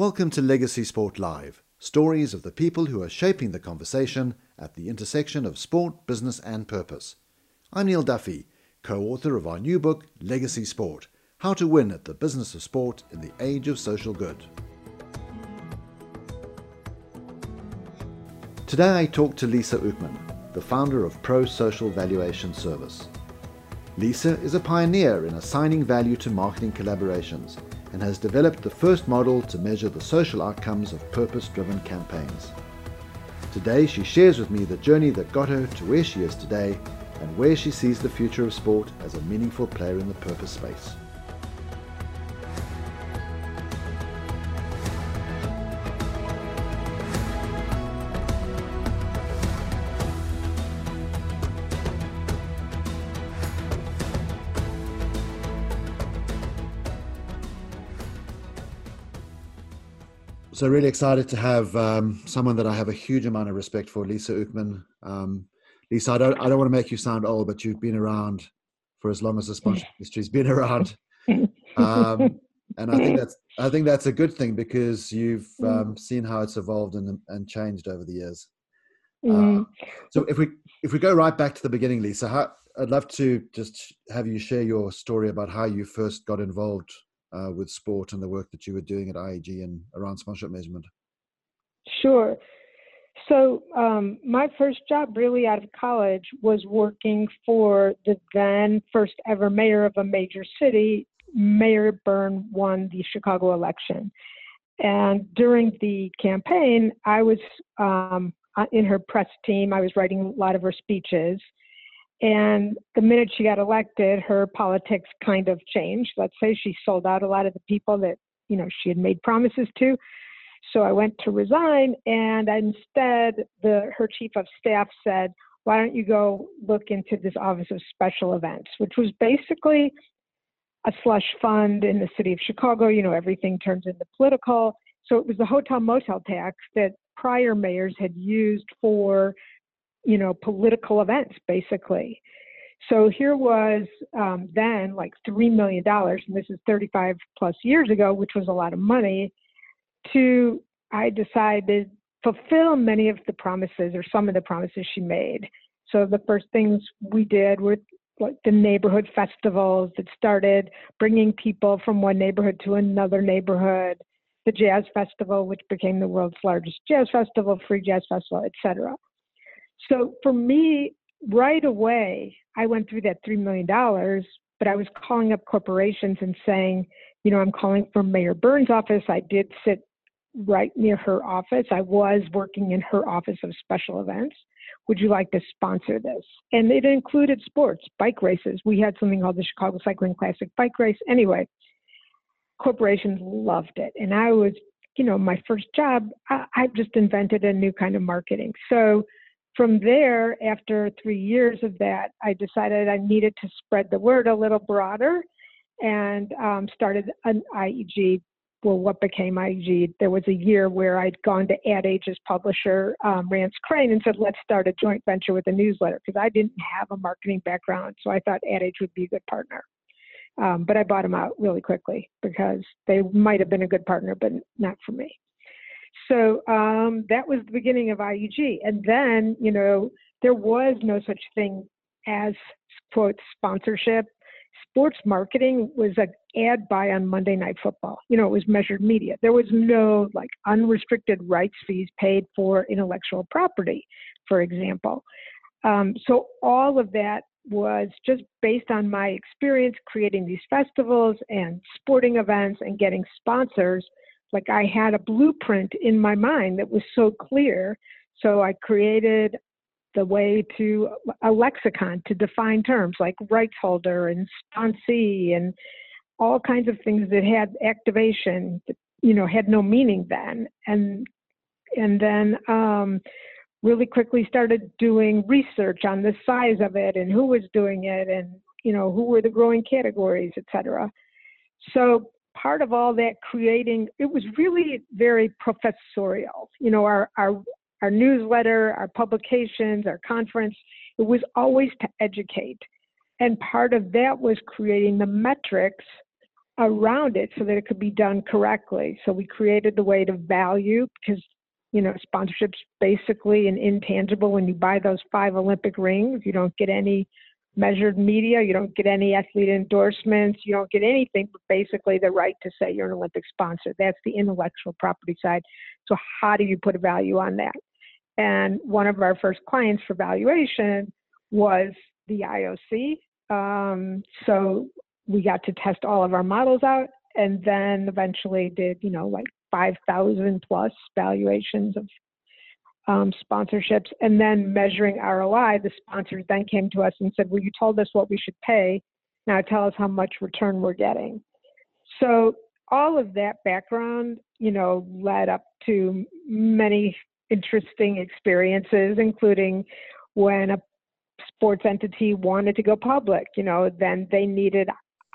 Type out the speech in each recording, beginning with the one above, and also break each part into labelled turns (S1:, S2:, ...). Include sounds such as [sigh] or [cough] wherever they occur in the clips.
S1: Welcome to Legacy Sport Live, stories of the people who are shaping the conversation at the intersection of sport, business, and purpose. I'm Neill Duffy, co author of our new book, Legacy Sport How to Win at the Business of Sport in the Age of Social Good. Today I talk to Lesa Ukman, the founder of Pro Social Valuation Service. Lisa is a pioneer in assigning value to marketing collaborations and has developed the first model to measure the social outcomes of purpose driven campaigns. Today, she shares with me the journey that got her to where she is today and where she sees the future of sport as a meaningful player in the purpose space. So really excited to have um, someone that I have a huge amount of respect for, Lesa Ukman. Um, Lesa, I don't, I don't want to make you sound old, but you've been around for as long as the sponsorship [laughs] industry's been around, um, and I think that's, I think that's a good thing because you've [laughs] mm. um, seen how it's evolved and, and changed over the years. Mm. so if we, if we go right back to the beginning, Lisa, how, I'd love to just have you share your story about how you first got involved uh, with sport and the work that you were doing at IEG and around sponsorship measurement?
S2: Sure. So, um, my first job really out of college was working for the then first ever mayor of a major city. Mayor Byrne won the Chicago election. And during the campaign, I was um, in her press team. I was writing a lot of her speeches. And the minute she got elected, her politics kind of changed. Let's say she sold out a lot of the people that, you know, she had made promises to. So I went to resign and instead the her chief of staff said, why don't you go look into this office of special events, which was basically a slush fund in the city of Chicago. You know, everything turns into political. So it was the hotel motel tax that prior mayors had used for you know, political events, basically. So here was um, then like $3 million, and this is 35 plus years ago, which was a lot of money, to, I decided, fulfill many of the promises or some of the promises she made. So the first things we did were like the neighborhood festivals that started bringing people from one neighborhood to another neighborhood, the jazz festival, which became the world's largest jazz festival, free jazz festival, etc. So for me, right away, I went through that $3 million, but I was calling up corporations and saying, you know, I'm calling from Mayor Byrne's office. I did sit right near her office. I was working in her office of special events. Would you like to sponsor this? And it included sports, bike races. We had something called the Chicago Cycling Classic bike race. Anyway, corporations loved it. And I was, you know, my first job, I, I just invented a new kind of marketing. So from there, after three years of that, I decided I needed to spread the word a little broader and um, started an IEG. Well, what became IEG? There was a year where I'd gone to Ad Age's publisher, um, Rance Crain, and said, let's start a joint venture with a newsletter because I didn't have a marketing background. So I thought Ad Age would be a good partner. Um, but I bought them out really quickly because they might have been a good partner, but not for me. So um, that was the beginning of IEG. And then, you know, there was no such thing as, quote, sponsorship. Sports marketing was an ad buy on Monday Night Football. You know, it was measured media. There was no like unrestricted rights fees paid for intellectual property, for example. Um, so all of that was just based on my experience creating these festivals and sporting events and getting sponsors like I had a blueprint in my mind that was so clear. So I created the way to a lexicon to define terms like rights holder and sponsee and all kinds of things that had activation that you know had no meaning then and and then um, really quickly started doing research on the size of it and who was doing it and you know who were the growing categories etc so part of all that creating, it was really very professorial. You know, our, our, our newsletter, our publications, our conference, it was always to educate. And part of that was creating the metrics around it so that it could be done correctly. So we created the way to value because you know sponsorships basically an intangible. When you buy those five Olympic rings, you don't get any measured media, you don't get any athlete endorsements, you don't get anything but basically the right to say you're an Olympic sponsor. That's the intellectual property side. So how do you put a value on that? And one of our first clients for valuation was the IOC. Um, so we got to test all of our models out and then eventually did, you know, like 5,000 plus valuations of um, sponsorships. And then measuring ROI, the sponsors then came to us and said, Well, you told us what we should pay. Now tell us how much return we're getting. So all of that background, you know, led up to many interesting experiences, including when a sports entity wanted to go public, you know, then they needed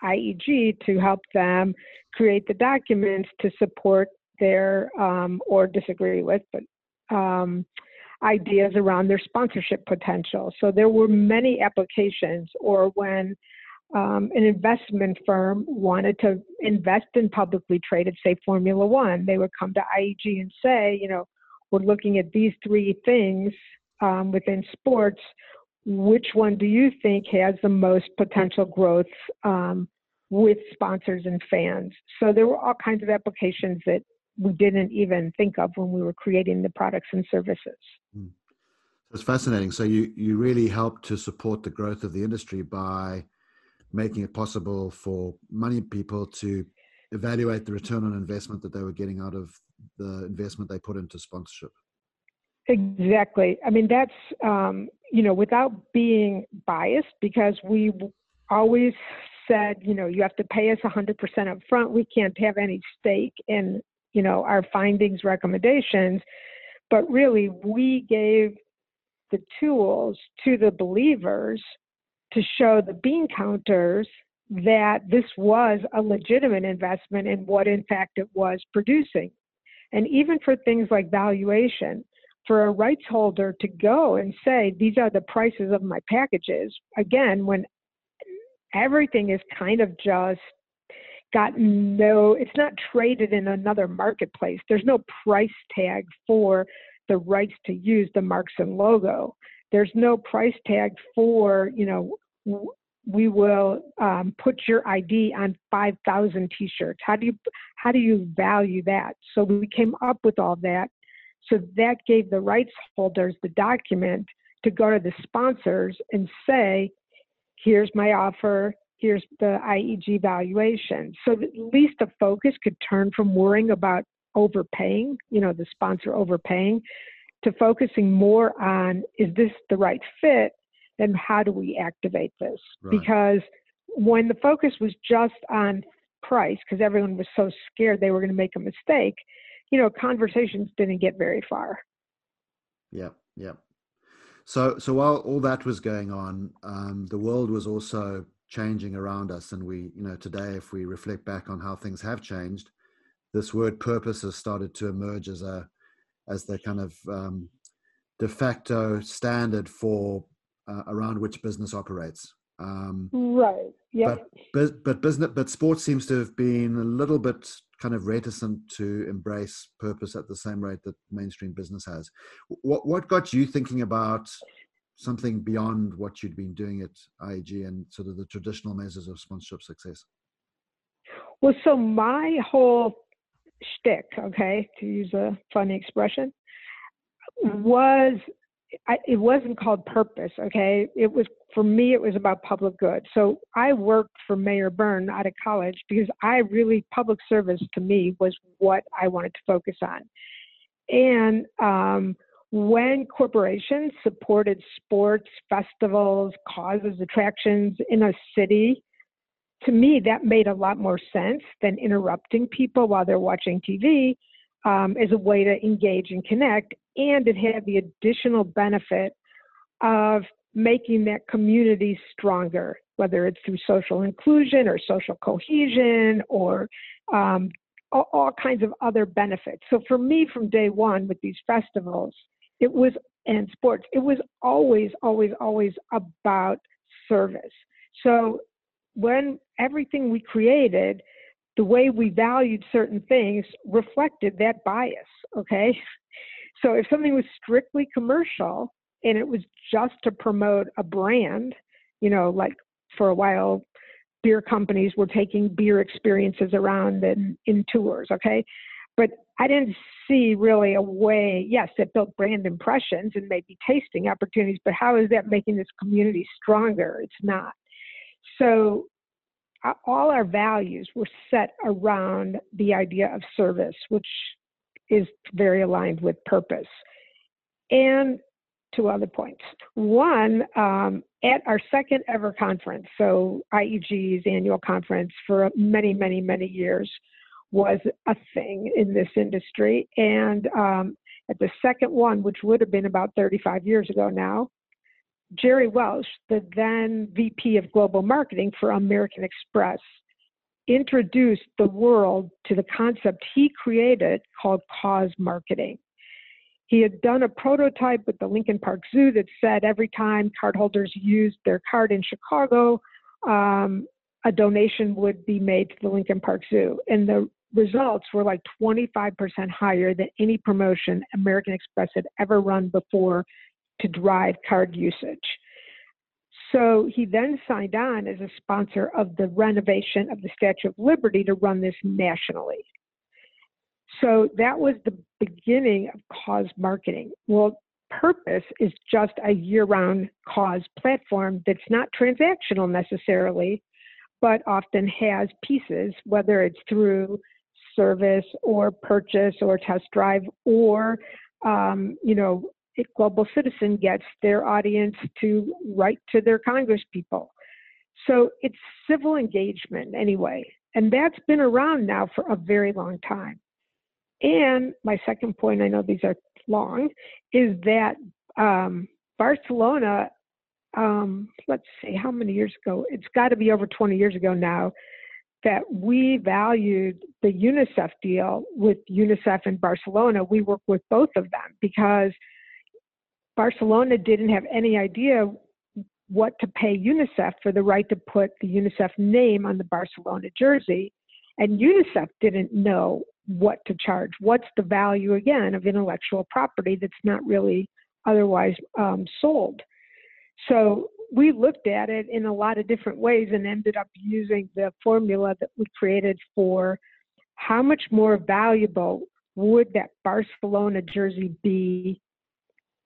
S2: IEG to help them create the documents to support their um, or disagree with, but um, ideas around their sponsorship potential. So there were many applications, or when um, an investment firm wanted to invest in publicly traded, say Formula One, they would come to IEG and say, you know, we're looking at these three things um, within sports. Which one do you think has the most potential growth um, with sponsors and fans? So there were all kinds of applications that we didn't even think of when we were creating the products and services. Mm.
S1: It's fascinating. So you you really helped to support the growth of the industry by making it possible for money people to evaluate the return on investment that they were getting out of the investment they put into sponsorship.
S2: Exactly. I mean, that's um, you know, without being biased, because we always said, you know, you have to pay us 100% up front. We can't have any stake in you know, our findings, recommendations, but really we gave the tools to the believers to show the bean counters that this was a legitimate investment in what in fact it was producing. And even for things like valuation, for a rights holder to go and say, these are the prices of my packages, again, when everything is kind of just got no, it's not traded in another marketplace. There's no price tag for the rights to use the marks and logo. There's no price tag for, you know, we will um, put your ID on 5,000 T-shirts. How do you how do you value that? So we came up with all that. So that gave the rights holders the document to go to the sponsors and say, "Here's my offer here's the IEG valuation. So at least the focus could turn from worrying about overpaying, you know, the sponsor overpaying, to focusing more on is this the right fit and how do we activate this? Right. Because when the focus was just on price, because everyone was so scared they were going to make a mistake, you know, conversations didn't get very far.
S1: Yeah, yeah. So, so while all that was going on, um, the world was also changing around us. And we you know today if we reflect back on how things have changed this word purpose has started to emerge as a as the kind of um, de facto standard for uh, around which business operates.
S2: Um, right.
S1: Yeah but, but business but sports seems to have been a little bit kind of reticent to embrace purpose at the same rate that mainstream business has. What what got you thinking about something beyond what you'd been doing at IEG and sort of the traditional measures of sponsorship success?
S2: Well, so my whole shtick, okay, to use a funny expression, was it wasn't called purpose, okay? It was for me. It was about public good. So I worked for Mayor Byrne out of college because I really public service to me was what I wanted to focus on, and um, when corporations supported sports, festivals, causes, attractions in a city, to me, that made a lot more sense than interrupting people while they're watching TV um, as a way to engage and connect. And it had the additional benefit of making that community stronger, whether it's through social inclusion or social cohesion or um, all, all kinds of other benefits. So for me, from day one with these festivals, it was and sports it was always always always about service so when everything we created the way we valued certain things reflected that bias. Okay. [laughs] So if something was strictly commercial and it was just to promote a brand, you know, like for a while, beer companies were taking beer experiences around in, in tours. Okay. But I didn't see really a way, yes, it built brand impressions and maybe tasting opportunities, but how is that making this community stronger? It's not. So all our values were set around the idea of service, which is very aligned with purpose. And two other points. One, um, at our second ever conference, so IEG's annual conference for many, many, many years, was a thing in this industry. And um, at the second one, which would have been about 35 years ago now, Jerry Welsh, the then VP of Global Marketing for American Express, introduced the world to the concept he created called cause marketing. He had done a prototype with the Lincoln Park Zoo that said every time cardholders used their card in Chicago, um, a donation would be made to the Lincoln Park Zoo. And the results were like 25% higher than any promotion American Express had ever run before to drive card usage. So he then signed on as a sponsor of the renovation of the Statue of Liberty to run this nationally. So that was the beginning of cause marketing. Well, Purpose is just a year round cause platform that's not transactional necessarily, but often has pieces, whether it's through service or purchase or test drive or um, you know global citizen gets their audience to write to their congress people. So it's civil engagement anyway and that's been around now for a very long time. And my second point i know these are long is that um, barcelona um, let's see how many years ago it's got to be over 20 years ago now that we valued the UNICEF deal with UNICEF in Barcelona. We worked with both of them because Barcelona didn't have any idea what to pay UNICEF for the right to put the UNICEF name on the Barcelona jersey. And UNICEF didn't know what to charge. What's the value, again, of intellectual property that's not really otherwise um, sold? So we looked at it in a lot of different ways and ended up using the formula that we created for how much more valuable would that Barcelona jersey be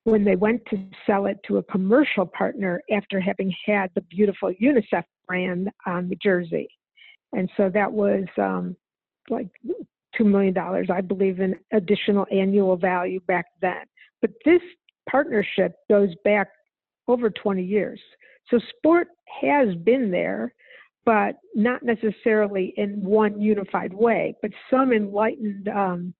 S2: when they went to sell it to a commercial partner after having had the beautiful UNICEF brand on the jersey. And so that was um, like $2 million, I believe, in additional annual value back then. But this partnership goes back over 20 years. So sport has been there, but not necessarily in one unified way. But some enlightened um,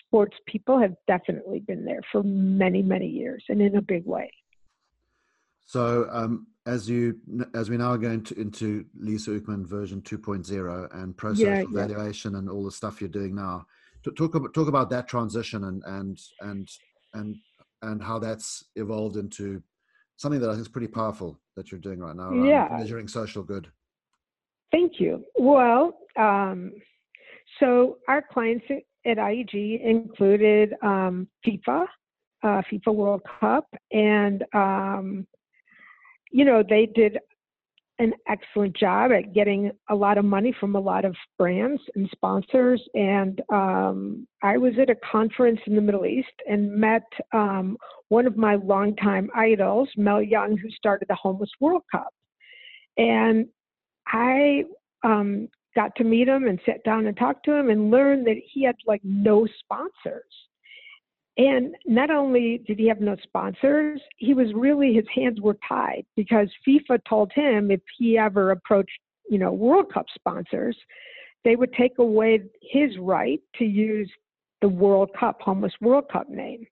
S2: sports people have definitely been there for many, many years and in a big way.
S1: So um, as you as we now go into, into Lesa Ukman version 2.0 and process yeah, evaluation yeah. and all the stuff you're doing now, talk about talk about that transition and and and and and how that's evolved into something that I think is pretty powerful that you're doing right now.
S2: Yeah.
S1: Measuring social good.
S2: Thank you. Well, um, so our clients at IEG included um, FIFA, uh, FIFA World Cup, and um, you know they did an excellent job at getting a lot of money from a lot of brands and sponsors. And um, I was at a conference in the Middle East and met um, one of my longtime idols, Mel Young, who started the Homeless World Cup. And I um, got to meet him and sat down and talked to him and learned that he had like no sponsors. And not only did he have no sponsors, he was really, his hands were tied because FIFA told him if he ever approached, you know, World Cup sponsors, they would take away his right to use the World Cup, Homeless World Cup name.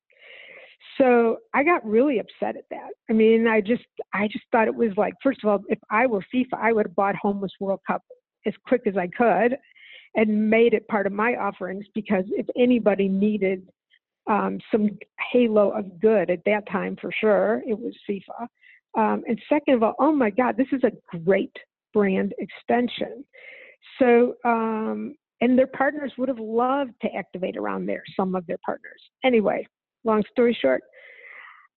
S2: So I got really upset at that. I mean, I just, I just thought it was like, first of all, if I were FIFA, I would have bought Homeless World Cup as quick as I could and made it part of my offerings because if anybody needed um, some halo of good at that time for sure. It was FIFA. Um, and second of all, oh my God, this is a great brand extension. So, um, and their partners would have loved to activate around there, some of their partners. Anyway, long story short,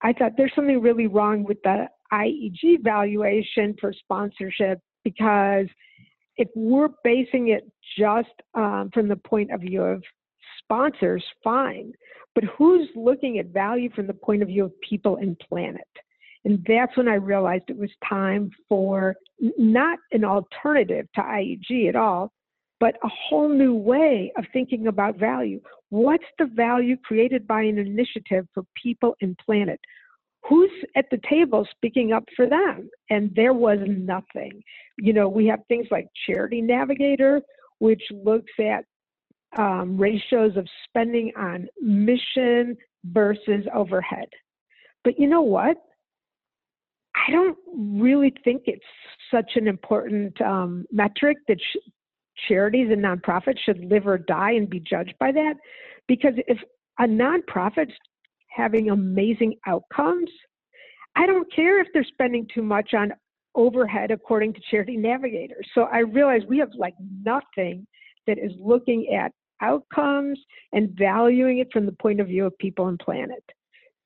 S2: I thought there's something really wrong with the IEG valuation for sponsorship because if we're basing it just um, from the point of view of sponsors, fine. But who's looking at value from the point of view of people and planet? And that's when I realized it was time for not an alternative to IEG at all, but a whole new way of thinking about value. What's the value created by an initiative for people and planet? Who's at the table speaking up for them? And there was nothing. You know, we have things like Charity Navigator, which looks at um, ratios of spending on mission versus overhead. But you know what? I don't really think it's such an important um, metric that sh- charities and nonprofits should live or die and be judged by that. Because if a nonprofit's having amazing outcomes, I don't care if they're spending too much on overhead according to Charity Navigator. So I realize we have like nothing that is looking at outcomes and valuing it from the point of view of people and planet.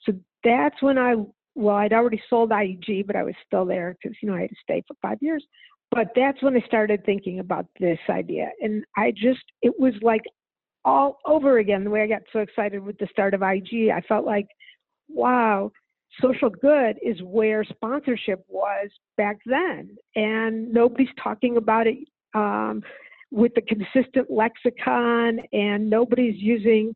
S2: So that's when I, well, I'd already sold IEG, but I was still there because, you know, I had to stay for five years. But that's when I started thinking about this idea. And I just, it was like all over again the way I got so excited with the start of IEG. I felt like, wow, social good is where sponsorship was back then. And nobody's talking about it. Um, with the consistent lexicon and nobody's using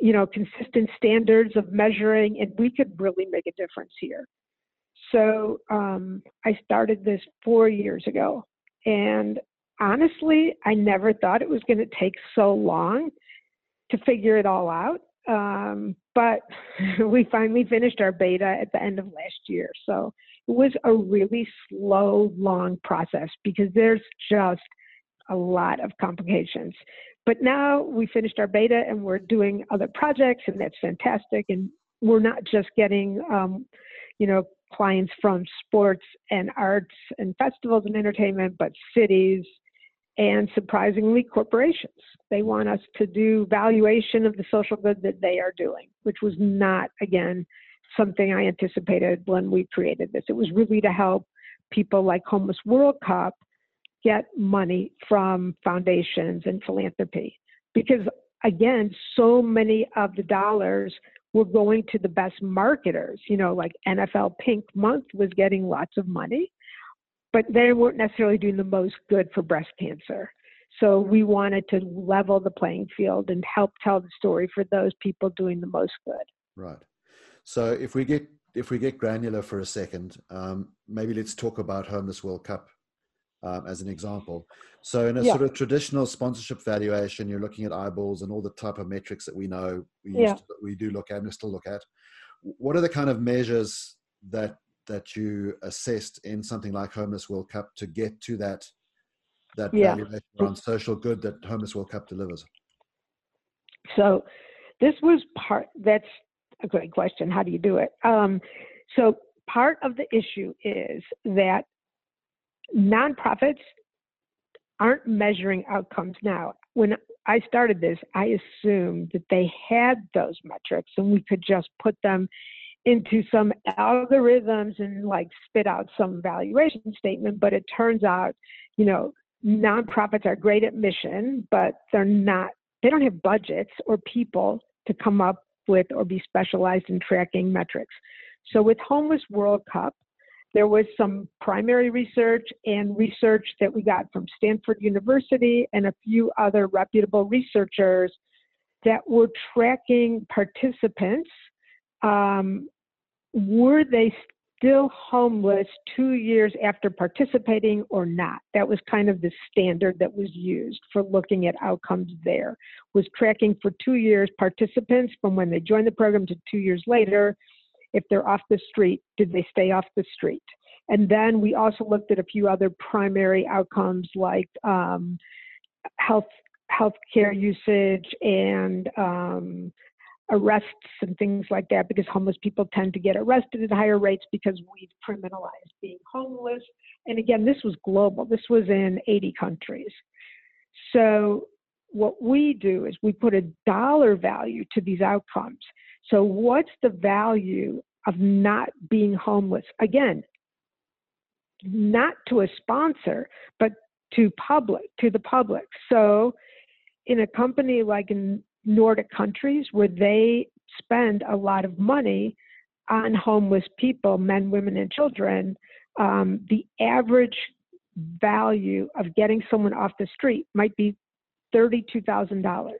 S2: you know consistent standards of measuring and we could really make a difference here. So um, i started this four years ago and honestly i never thought it was going to take so long to figure it all out um, but [laughs] we finally finished our beta at the end of last year. So it was a really slow long process because there's just a lot of complications. But now we finished our beta and we're doing other projects, and that's fantastic. And we're not just getting, um, you know, clients from sports and arts and festivals and entertainment, but cities and surprisingly corporations. They want us to do valuation of the social good that they are doing, which was not, again, something I anticipated when we created this. It was really to help people like Homeless World Cup get money from foundations and philanthropy. Because again so many of the dollars were going to the best marketers. You know like nfl pink month was getting lots of money but they weren't necessarily doing the most good for breast cancer. So we wanted to level the playing field and help tell the story for those people doing the most good.
S1: Right. So if we get if we get granular for a second um, maybe let's talk about homeless world cup um, as an example. So in a yeah. sort of traditional sponsorship valuation, you're looking at eyeballs and all the type of metrics that we know we, yeah. to, we do look at and still look at. What are the kind of measures that that you assessed in something like Homeless World Cup to get to that that yeah. valuation around social good that Homeless World Cup delivers?
S2: So this was part. That's a great question. How do you do it? Um, so part of the issue is that nonprofits aren't measuring outcomes now. When I started this, I assumed that they had those metrics and we could just put them into some algorithms and like spit out some valuation statement. But it turns out, you know, nonprofits are great at mission, but they're not, they don't have budgets or people to come up with or be specialized in tracking metrics. So with Homeless World Cup, there was some primary research and research that we got from Stanford University and a few other reputable researchers that were tracking participants. Um, were they still homeless two years after participating or not? That was kind of the standard that was used for looking at outcomes there, was tracking for two years participants from when they joined the program to two years later if they're off the street, did they stay off the street? And then we also looked at a few other primary outcomes like um, health healthcare usage and um, arrests and things like that because homeless people tend to get arrested at higher rates because we've criminalized being homeless. And again, this was global. This was in 80 countries. So what we do is we put a dollar value to these outcomes. So what's the value of not being homeless? Again, not to a sponsor, but to public, to the public. So in a company like in Nordic countries where they spend a lot of money on homeless people, men, women, and children, um, the average value of getting someone off the street might be $32,000.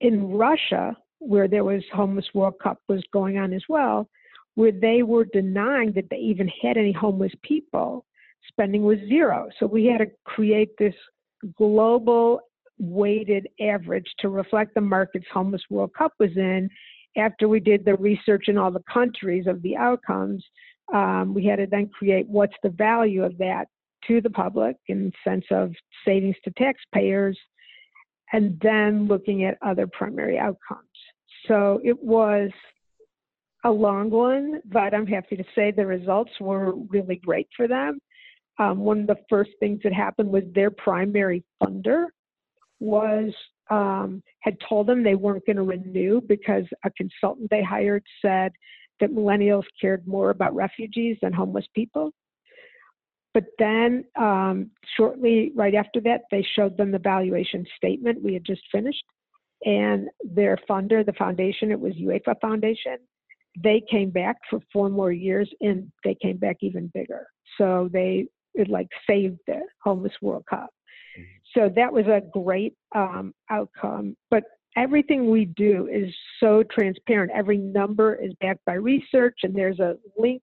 S2: In Russia, where there was homeless World Cup was going on as well, where they were denying that they even had any homeless people, spending was zero. So we had to create this global weighted average to reflect the markets homeless World Cup was in. After we did the research in all the countries of the outcomes, um, we had to then create what's the value of that to the public in sense of savings to taxpayers, and then looking at other primary outcomes. So it was a long one, but I'm happy to say the results were really great for them. Um, one of the first things that happened was their primary funder was um, had told them they weren't going to renew because a consultant they hired said that millennials cared more about refugees than homeless people. But then, um, shortly right after that, they showed them the valuation statement we had just finished, and their funder, the foundation, it was UEFA Foundation, they came back for four more years, and they came back even bigger. So they it like saved the homeless World Cup. Mm-hmm. So that was a great um, outcome. But everything we do is so transparent. Every number is backed by research, and there's a link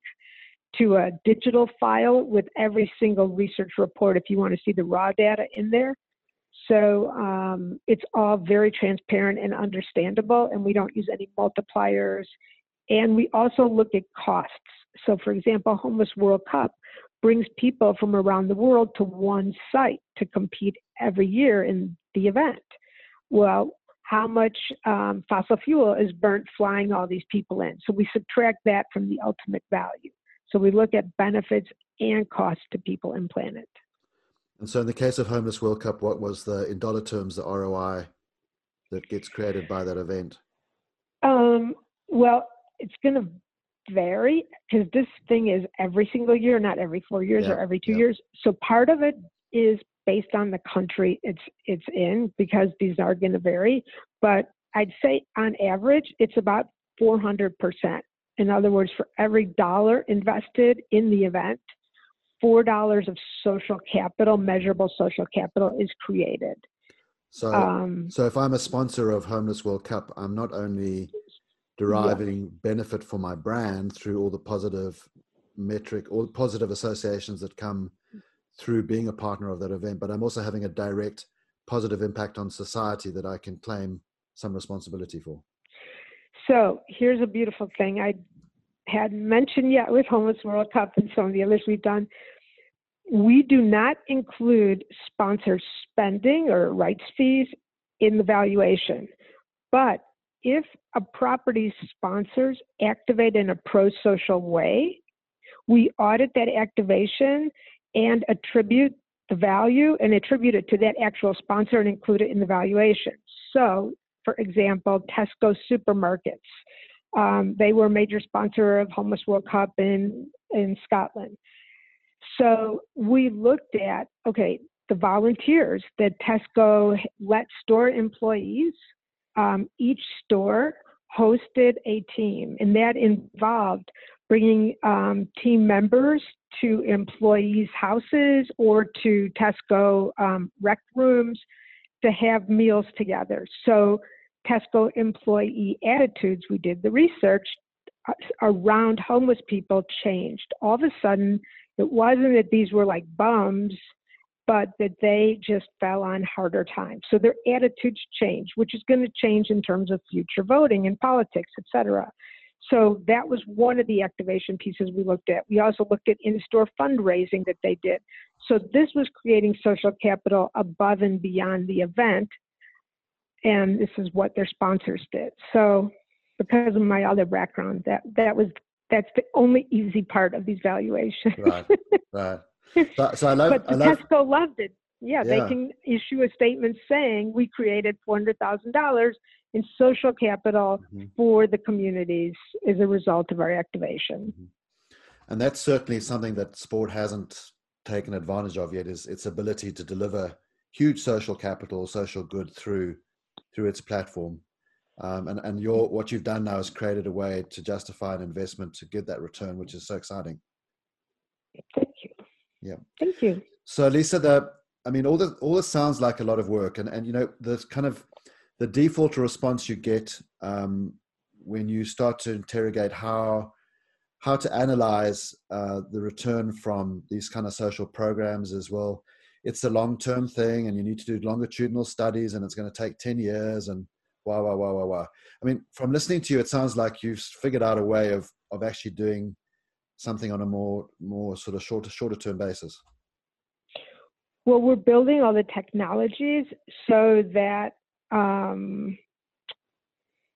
S2: to a digital file with every single research report if you want to see the raw data in there. So um, it's all very transparent and understandable, and we don't use any multipliers. And we also look at costs. So, for example, Homeless World Cup brings people from around the world to one site to compete every year in the event. Well, how much um, fossil fuel is burnt flying all these people in? So we subtract that from the ultimate value. So we look at benefits and costs to people and planet.
S1: And so, in the case of Homeless World Cup, what was the, in dollar terms, the ROI that gets created by that event?
S2: Um, well, it's going to vary because this thing is every single year, not every four years yeah, or every two yeah. years. So part of it is based on the country it's it's in because these are going to vary. But I'd say on average, it's about 400 percent. In other words, for every dollar invested in the event, four dollars of social capital, measurable social capital, is created.
S1: So, um, so if I'm a sponsor of Homeless World Cup, I'm not only deriving yeah. benefit for my brand through all the positive metric or positive associations that come through being a partner of that event, but I'm also having a direct positive impact on society that I can claim some responsibility for.
S2: So here's a beautiful thing I hadn't mentioned yet with Homeless World Cup and some of the others we've done. We do not include sponsor spending or rights fees in the valuation, but if a property sponsors activate in a pro social way, we audit that activation and attribute the value and attribute it to that actual sponsor and include it in the valuation. So, for example, Tesco supermarkets, um, they were a major sponsor of Homeless World Cup in, in Scotland. So we looked at, okay, the volunteers that Tesco let store employees um, each store hosted a team, and that involved bringing um, team members to employees' houses or to Tesco um, rec rooms to have meals together. So, Tesco employee attitudes, we did the research uh, around homeless people changed. All of a sudden, it wasn't that these were like bums but that they just fell on harder times. So their attitudes changed, which is going to change in terms of future voting and politics, et cetera. So that was one of the activation pieces we looked at. We also looked at in-store fundraising that they did. So this was creating social capital above and beyond the event, and this is what their sponsors did. So because of my other background, that that was that's the only easy part of these valuations.
S1: right, right. [laughs] So, so I love,
S2: but
S1: I love,
S2: Tesco loved it. Yeah, yeah, they can issue a statement saying we created $400,000 in social capital mm-hmm. for the communities as a result of our activation. Mm-hmm.
S1: And that's certainly something that sport hasn't taken advantage of yet is its ability to deliver huge social capital, social good through through its platform. Um, and and your what you've done now is created a way to justify an investment to get that return, which is so exciting.
S2: Thank you.
S1: Yeah.
S2: Thank you.
S1: So Lesa, the I mean, all this all this sounds like a lot of work, and and you know the kind of the default response you get um, when you start to interrogate how how to analyze uh, the return from these kind of social programs as well. It's a long term thing, and you need to do longitudinal studies, and it's going to take ten years, and wow, wow, wow, wow, wow. I mean, from listening to you, it sounds like you've figured out a way of of actually doing something on a more more sort of shorter shorter term basis.
S2: Well, we're building all the technologies so that um,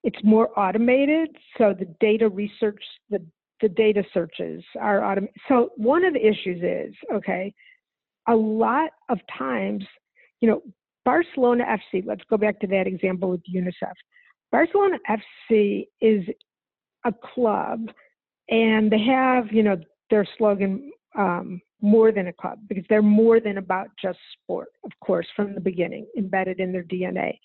S2: it's more automated. So the data research, the the data searches are automated. So one of the issues is okay. A lot of times, you know, Barcelona FC. Let's go back to that example with UNICEF. Barcelona FC is a club, and they have, you know, their slogan um, more than a club because they're more than about just sport, of course, from the beginning, embedded in their DNA.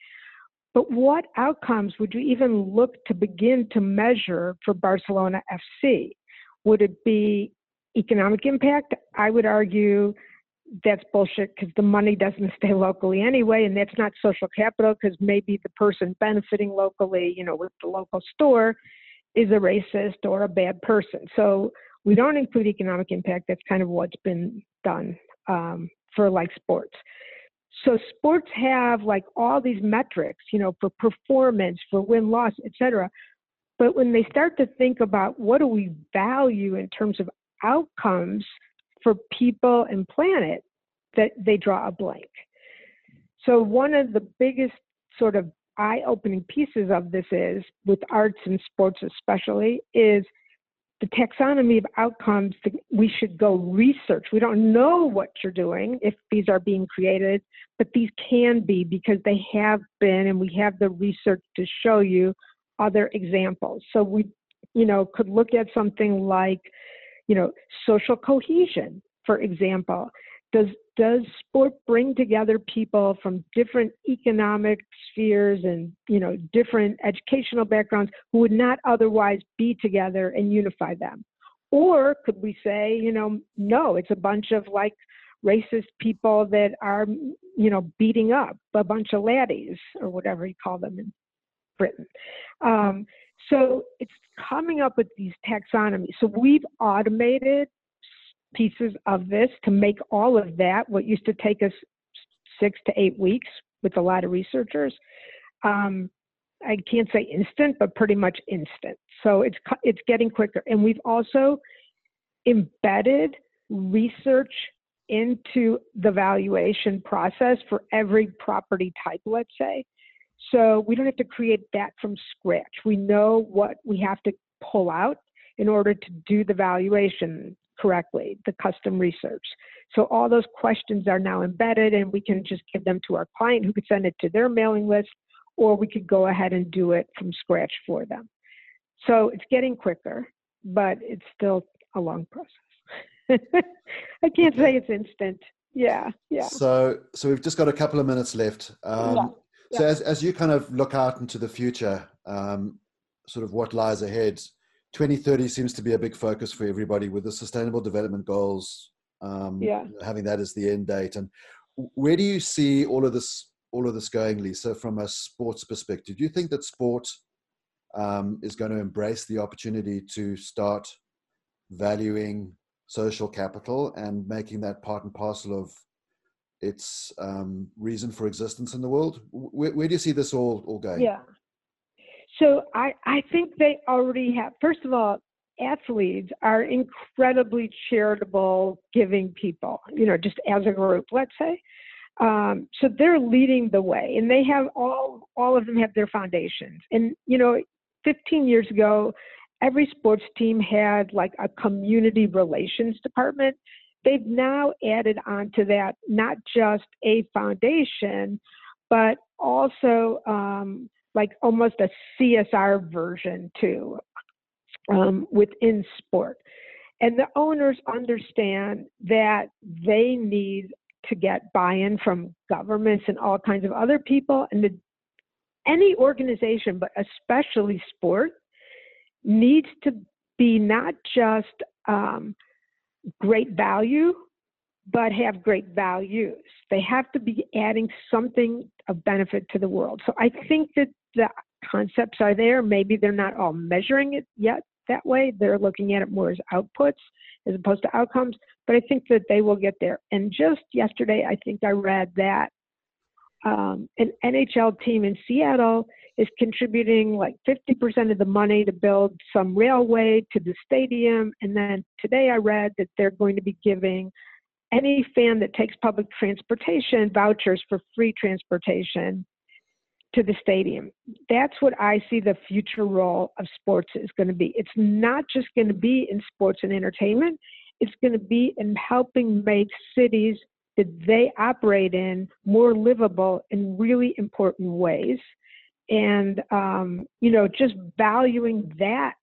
S2: But what outcomes would you even look to begin to measure for Barcelona FC? Would it be economic impact? I would argue that's bullshit because the money doesn't [laughs] stay locally anyway, and that's not social capital because maybe the person benefiting locally, you know, with the local store is a racist or a bad person. So we don't include economic impact. That's kind of what's been done um, for like sports so sports have like all these metrics you know for performance for win loss etc but when they start to think about what do we value in terms of outcomes for people and planet that they draw a blank so one of the biggest sort of eye-opening pieces of this is with arts and sports especially is the taxonomy of outcomes that we should go research. We don't know what you're doing if these are being created, but these can be because they have been, and we have the research to show you other examples. So we, you know, could look at something like, you know, social cohesion, for example. Does does sport bring together people from different economic spheres and you know different educational backgrounds who would not otherwise be together and unify them or could we say you know no it's a bunch of like racist people that are you know beating up a bunch of laddies or whatever you call them in britain um, so it's coming up with these taxonomies so we've automated pieces of this to make all of that, what used to take us six to eight weeks with a lot of researchers. Um, I can't say instant, but pretty much instant. So it's it's getting quicker, and we've also embedded research into the valuation process for every property type. Let's say, so we don't have to create that from scratch. We know what we have to pull out in order to do the valuation correctly, the custom research. So all those questions are now embedded and we can just give them to our client who could send it to their mailing list or we could go ahead and do it from scratch for them. So it's getting quicker, but it's still a long process. [laughs] I can't say it's instant. Yeah, yeah.
S1: So, so we've just got a couple of minutes left. Um, yeah, yeah. So, as as you kind of look out into the future, um, sort of what lies ahead, 2030 seems to be a big focus for everybody with the sustainable development goals um, yeah. having that as the end date and where do you see all of this all of this going Lesa from a sports perspective do you think that sport um, is going to embrace the opportunity to start valuing social capital and making that part and parcel of its um, reason for existence in the world where, where do you see this all all going
S2: yeah so I, I think they already have, first of all, athletes are incredibly charitable, giving people, you know, just as a group, let's say. Um, so they're leading the way, and they have all all of them have their foundations. And you know, 15 years ago, every sports team had like a community relations department. They've now added onto that not just a foundation, but also um, like almost a CSR version too um, within sport. And the owners understand that they need to get buy-in from governments and all kinds of other people and the, any organization but especially sport needs to be not just um, great value but have great values they have to be adding something of benefit to the world so i think that the concepts are there maybe they're not all measuring it yet that way they're looking at it more as outputs as opposed to outcomes. But I think that they will get there. And just yesterday, I think I read that um, an NHL team in Seattle is contributing like 50% of the money to build some railway to the stadium. And then today I read that they're going to be giving any fan that takes public transportation vouchers for free transportation to the stadium. That's what I see the future role of sports is going to be. It's not just going to be in sports and entertainment, it's going to be in helping make cities that they operate in more livable in really important ways. And, um, you know, just valuing that.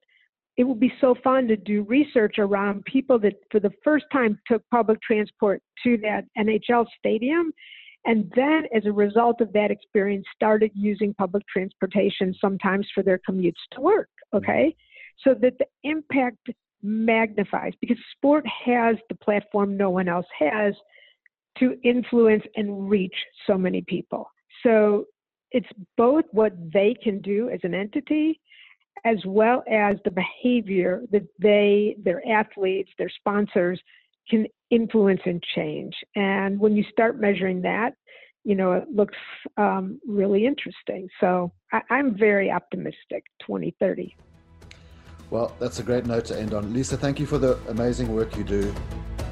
S2: It would be so fun to do research around people that for the first time took public transport to that NHL stadium and then as a result of that experience started using public transportation sometimes for their commutes to work okay so that the impact magnifies because sport has the platform no one else has to influence and reach so many people so it's both what they can do as an entity as well as the behavior that they their athletes their sponsors can influence and change. And when you start measuring that, you know, it looks um, really interesting. So I, I'm very optimistic 2030.
S1: Well, that's a great note to end on. Lesa, thank you for the amazing work you do.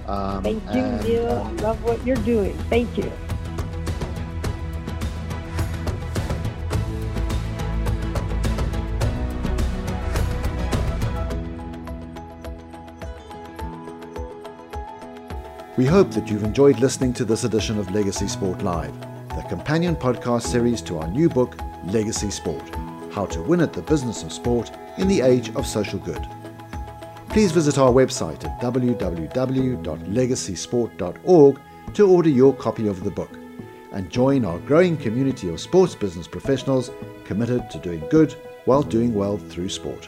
S2: Um, thank you, and, Neill. I love what you're doing. Thank you.
S1: We hope that you've enjoyed listening to this edition of Legacy Sport Live, the companion podcast series to our new book, Legacy Sport How to Win at the Business of Sport in the Age of Social Good. Please visit our website at www.legacysport.org to order your copy of the book and join our growing community of sports business professionals committed to doing good while doing well through sport.